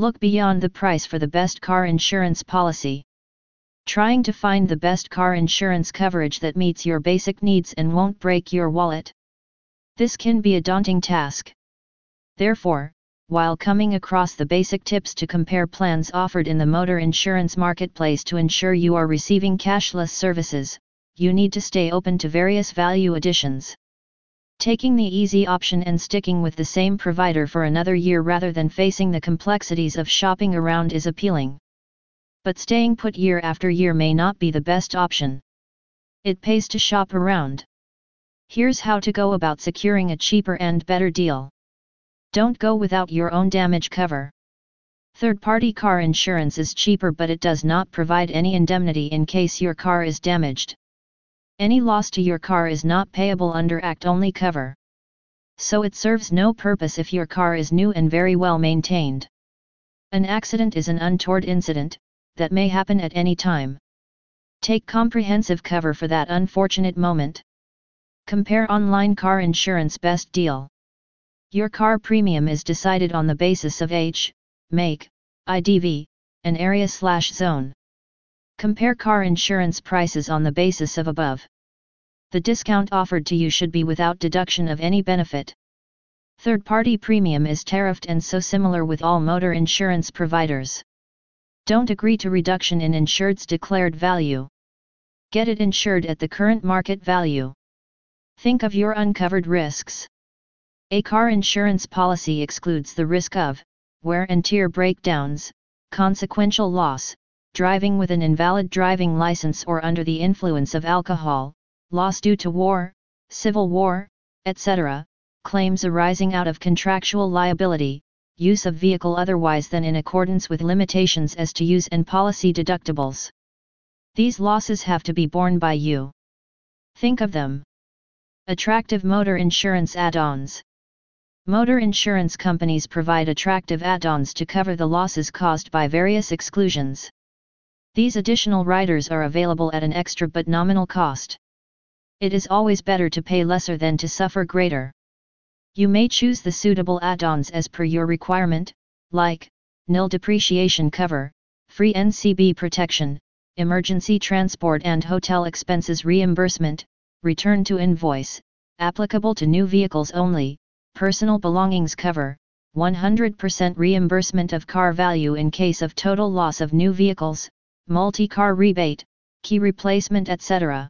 Look beyond the price for the best car insurance policy. Trying to find the best car insurance coverage that meets your basic needs and won't break your wallet. This can be a daunting task. Therefore, while coming across the basic tips to compare plans offered in the motor insurance marketplace to ensure you are receiving cashless services, you need to stay open to various value additions. Taking the easy option and sticking with the same provider for another year rather than facing the complexities of shopping around is appealing. But staying put year after year may not be the best option. It pays to shop around. Here's how to go about securing a cheaper and better deal. Don't go without your own damage cover. Third-party car insurance is cheaper but it does not provide any indemnity in case your car is damaged. Any loss to your car is not payable under act-only cover. So it serves no purpose if your car is new and very well maintained. An accident is an untoward incident, that may happen at any time. Take comprehensive cover for that unfortunate moment. Compare online car insurance best deal. Your car premium is decided on the basis of age, make, IDV, and area slash zone. Compare car insurance prices on the basis of above. The discount offered to you should be without deduction of any benefit. Third party premium is tariffed and so similar with all motor insurance providers. Don't agree to reduction in insured's declared value. Get it insured at the current market value. Think of your uncovered risks. A car insurance policy excludes the risk of wear and tear breakdowns, consequential loss, driving with an invalid driving license or under the influence of alcohol, loss due to war, civil war, etc., claims arising out of contractual liability, use of vehicle otherwise than in accordance with limitations as to use and policy deductibles. These losses have to be borne by you. Think of them. Attractive motor insurance add-ons. Motor insurance companies provide attractive add-ons to cover the losses caused by various exclusions. These additional riders are available at an extra but nominal cost. It is always better to pay lesser than to suffer greater. You may choose the suitable add-ons as per your requirement, like, nil depreciation cover, free NCB protection, emergency transport and hotel expenses reimbursement, return to invoice, applicable to new vehicles only, personal belongings cover, 100% reimbursement of car value in case of total loss of new vehicles, multi-car rebate, key replacement etc.